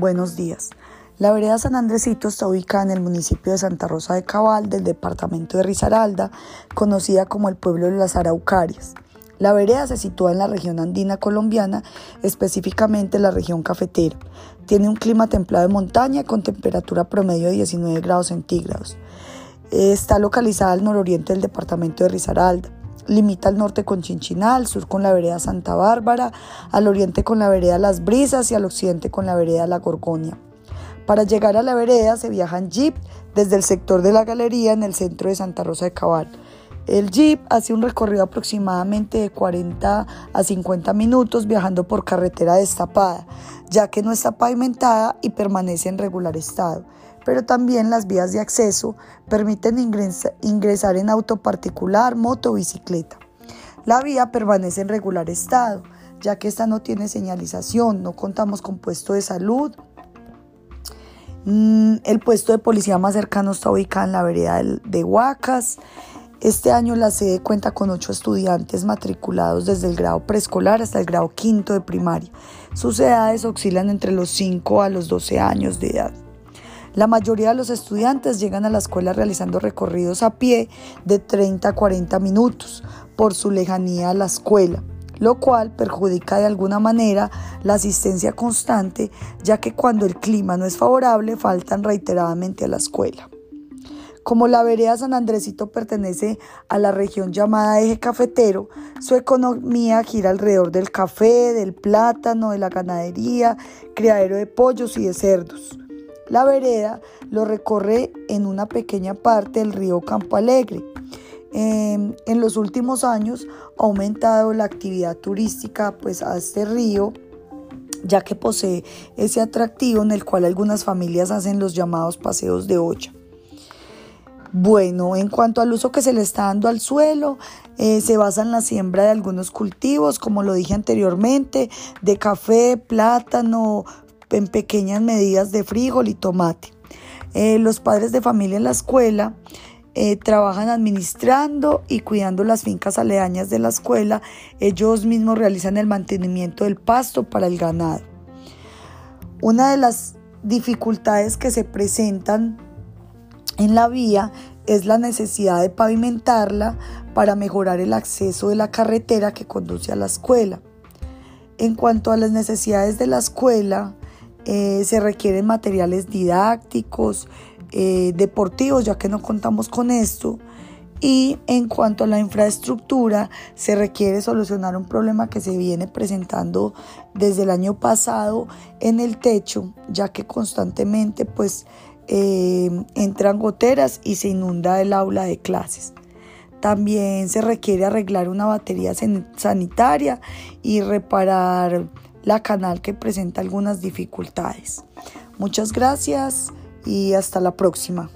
Buenos días. La vereda San Andresito está ubicada en el municipio de Santa Rosa de Cabal del departamento de Risaralda, conocida como el pueblo de las Araucarias. La vereda se sitúa en la región andina colombiana, específicamente en la región cafetera. Tiene un clima templado de montaña con temperatura promedio de 19 grados centígrados. Está localizada al nororiente del departamento de Risaralda. Limita al norte con Chinchinal, al sur con la vereda Santa Bárbara, al oriente con la vereda Las Brisas y al occidente con la vereda La Gorgonia. Para llegar a la vereda se viaja en jeep desde el sector de la galería en el centro de Santa Rosa de Cabal. El jeep hace un recorrido aproximadamente de 40 a 50 minutos viajando por carretera destapada, ya que no está pavimentada y permanece en regular estado pero también las vías de acceso permiten ingresar en auto particular, moto o bicicleta. La vía permanece en regular estado, ya que esta no tiene señalización, no contamos con puesto de salud. Mm, el puesto de policía más cercano está ubicado en la vereda de Huacas. Este año la sede cuenta con ocho estudiantes matriculados desde el grado preescolar hasta el grado quinto de primaria. Sus edades oscilan entre los 5 a los 12 años de edad. La mayoría de los estudiantes llegan a la escuela realizando recorridos a pie de 30 a 40 minutos por su lejanía a la escuela, lo cual perjudica de alguna manera la asistencia constante, ya que cuando el clima no es favorable faltan reiteradamente a la escuela. Como la vereda San Andresito pertenece a la región llamada eje cafetero, su economía gira alrededor del café, del plátano, de la ganadería, criadero de pollos y de cerdos. La vereda lo recorre en una pequeña parte del río Campo Alegre. Em, en los últimos años ha aumentado la actividad turística pues, a este río ya que posee ese atractivo en el cual algunas familias hacen los llamados paseos de olla. Bueno, en cuanto al uso que se le está dando al suelo, eh, se basa en la siembra de algunos cultivos, como lo dije anteriormente, de café, plátano, en pequeñas medidas de frijol y tomate. Eh, los padres de familia en la escuela eh, trabajan administrando y cuidando las fincas aledañas de la escuela. Ellos mismos realizan el mantenimiento del pasto para el ganado. Una de las dificultades que se presentan en la vía es la necesidad de pavimentarla para mejorar el acceso de la carretera que conduce a la escuela. En cuanto a las necesidades de la escuela, eh, se requieren materiales didácticos, eh, deportivos, ya que no contamos con esto. Y en cuanto a la infraestructura, se requiere solucionar un problema que se viene presentando desde el año pasado en el techo, ya que constantemente pues eh, entran goteras y se inunda el aula de clases. También se requiere arreglar una batería sanitaria y reparar la canal que presenta algunas dificultades. Muchas gracias y hasta la próxima.